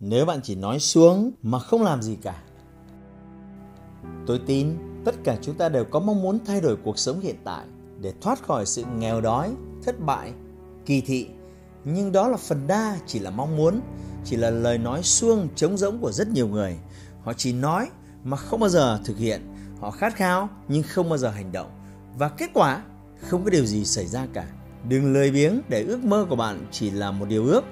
nếu bạn chỉ nói xuống mà không làm gì cả. Tôi tin tất cả chúng ta đều có mong muốn thay đổi cuộc sống hiện tại để thoát khỏi sự nghèo đói, thất bại, kỳ thị. Nhưng đó là phần đa chỉ là mong muốn, chỉ là lời nói suông trống rỗng của rất nhiều người. Họ chỉ nói mà không bao giờ thực hiện. Họ khát khao nhưng không bao giờ hành động. Và kết quả không có điều gì xảy ra cả. Đừng lười biếng để ước mơ của bạn chỉ là một điều ước.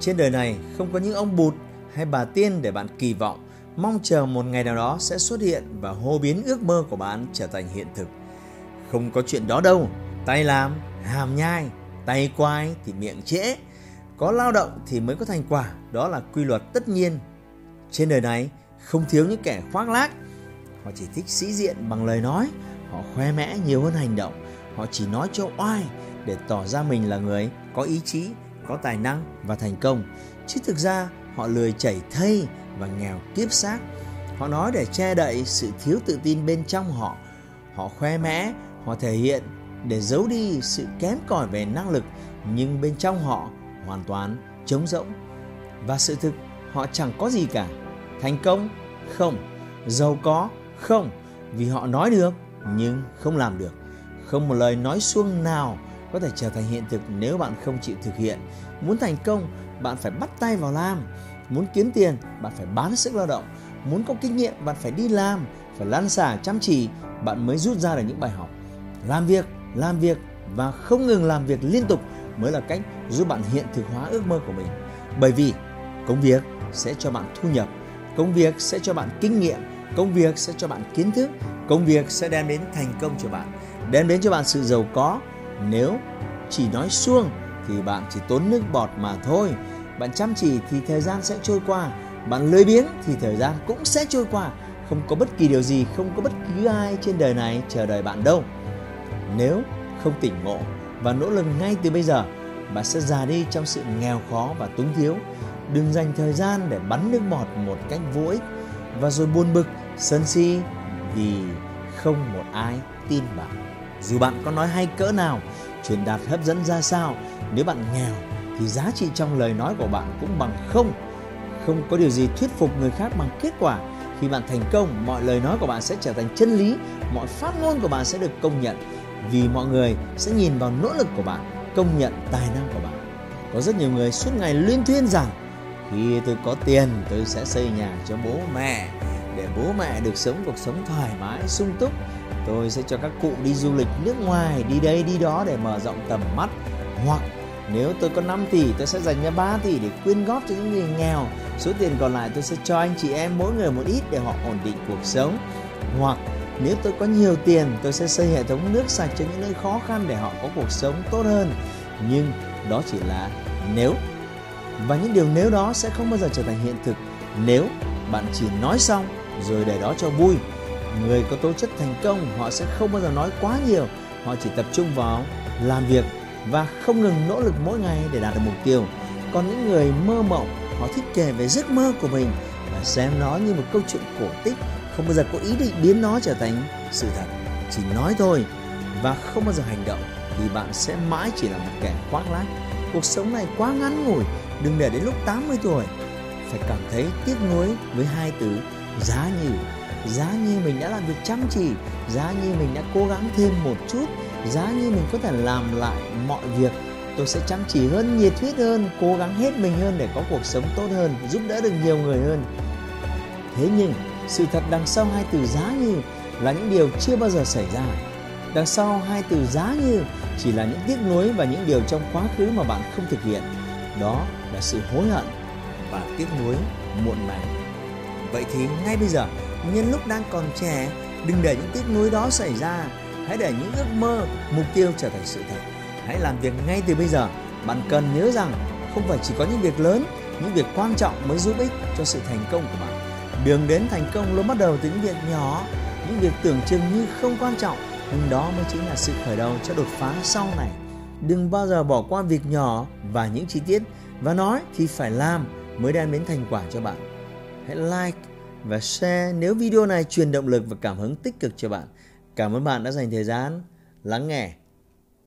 Trên đời này không có những ông bụt hay bà tiên để bạn kỳ vọng, mong chờ một ngày nào đó sẽ xuất hiện và hô biến ước mơ của bạn trở thành hiện thực. Không có chuyện đó đâu, tay làm, hàm nhai, tay quay thì miệng trễ. Có lao động thì mới có thành quả, đó là quy luật tất nhiên. Trên đời này không thiếu những kẻ khoác lác, họ chỉ thích sĩ diện bằng lời nói, họ khoe mẽ nhiều hơn hành động, họ chỉ nói cho oai để tỏ ra mình là người có ý chí, có tài năng và thành công. Chứ thực ra họ lười chảy thây và nghèo kiếp xác. Họ nói để che đậy sự thiếu tự tin bên trong họ. Họ khoe mẽ, họ thể hiện để giấu đi sự kém cỏi về năng lực nhưng bên trong họ hoàn toàn trống rỗng. Và sự thực họ chẳng có gì cả. Thành công? Không. Giàu có? Không. Vì họ nói được nhưng không làm được. Không một lời nói suông nào có thể trở thành hiện thực nếu bạn không chịu thực hiện. Muốn thành công, bạn phải bắt tay vào làm. Muốn kiếm tiền, bạn phải bán sức lao động. Muốn có kinh nghiệm, bạn phải đi làm, phải lan xả chăm chỉ, bạn mới rút ra được những bài học. Làm việc, làm việc và không ngừng làm việc liên tục mới là cách giúp bạn hiện thực hóa ước mơ của mình. Bởi vì công việc sẽ cho bạn thu nhập, công việc sẽ cho bạn kinh nghiệm, công việc sẽ cho bạn kiến thức, công việc sẽ đem đến thành công cho bạn, đem đến cho bạn sự giàu có. Nếu chỉ nói suông thì bạn chỉ tốn nước bọt mà thôi. Bạn chăm chỉ thì thời gian sẽ trôi qua, bạn lười biếng thì thời gian cũng sẽ trôi qua. Không có bất kỳ điều gì, không có bất cứ ai trên đời này chờ đợi bạn đâu. Nếu không tỉnh ngộ và nỗ lực ngay từ bây giờ, bạn sẽ già đi trong sự nghèo khó và túng thiếu. Đừng dành thời gian để bắn nước bọt một cách vô ích và rồi buồn bực, sân si vì không một ai tin bạn. Dù bạn có nói hay cỡ nào, truyền đạt hấp dẫn ra sao, nếu bạn nghèo thì giá trị trong lời nói của bạn cũng bằng không. Không có điều gì thuyết phục người khác bằng kết quả. Khi bạn thành công, mọi lời nói của bạn sẽ trở thành chân lý, mọi phát ngôn của bạn sẽ được công nhận vì mọi người sẽ nhìn vào nỗ lực của bạn, công nhận tài năng của bạn. Có rất nhiều người suốt ngày liên thuyên rằng khi tôi có tiền tôi sẽ xây nhà cho bố mẹ để bố mẹ được sống cuộc sống thoải mái sung túc tôi sẽ cho các cụ đi du lịch nước ngoài đi đây đi đó để mở rộng tầm mắt hoặc nếu tôi có 5 tỷ, tôi sẽ dành ra 3 tỷ để quyên góp cho những người nghèo. Số tiền còn lại tôi sẽ cho anh chị em mỗi người một ít để họ ổn định cuộc sống. Hoặc, nếu tôi có nhiều tiền, tôi sẽ xây hệ thống nước sạch cho những nơi khó khăn để họ có cuộc sống tốt hơn. Nhưng đó chỉ là nếu. Và những điều nếu đó sẽ không bao giờ trở thành hiện thực. Nếu bạn chỉ nói xong rồi để đó cho vui, người có tố chất thành công, họ sẽ không bao giờ nói quá nhiều. Họ chỉ tập trung vào làm việc và không ngừng nỗ lực mỗi ngày để đạt được mục tiêu. Còn những người mơ mộng, họ thích kể về giấc mơ của mình và xem nó như một câu chuyện cổ tích, không bao giờ có ý định biến nó trở thành sự thật, chỉ nói thôi và không bao giờ hành động thì bạn sẽ mãi chỉ là một kẻ khoác lác. Cuộc sống này quá ngắn ngủi, đừng để đến lúc 80 tuổi. Phải cảm thấy tiếc nuối với hai từ giá như giá như mình đã làm việc chăm chỉ, giá như mình đã cố gắng thêm một chút giá như mình có thể làm lại mọi việc, tôi sẽ chăm chỉ hơn, nhiệt huyết hơn, cố gắng hết mình hơn để có cuộc sống tốt hơn, giúp đỡ được nhiều người hơn. Thế nhưng, sự thật đằng sau hai từ giá như là những điều chưa bao giờ xảy ra. Đằng sau hai từ giá như chỉ là những tiếc nuối và những điều trong quá khứ mà bạn không thực hiện. Đó là sự hối hận và tiếc nuối muộn màng. Vậy thì ngay bây giờ, nhân lúc đang còn trẻ, đừng để những tiếc nuối đó xảy ra hãy để những ước mơ, mục tiêu trở thành sự thật. Hãy làm việc ngay từ bây giờ. Bạn cần nhớ rằng không phải chỉ có những việc lớn, những việc quan trọng mới giúp ích cho sự thành công của bạn. Đường đến thành công luôn bắt đầu từ những việc nhỏ, những việc tưởng chừng như không quan trọng, nhưng đó mới chính là sự khởi đầu cho đột phá sau này. Đừng bao giờ bỏ qua việc nhỏ và những chi tiết, và nói thì phải làm mới đem đến thành quả cho bạn. Hãy like và share nếu video này truyền động lực và cảm hứng tích cực cho bạn cảm ơn bạn đã dành thời gian lắng nghe.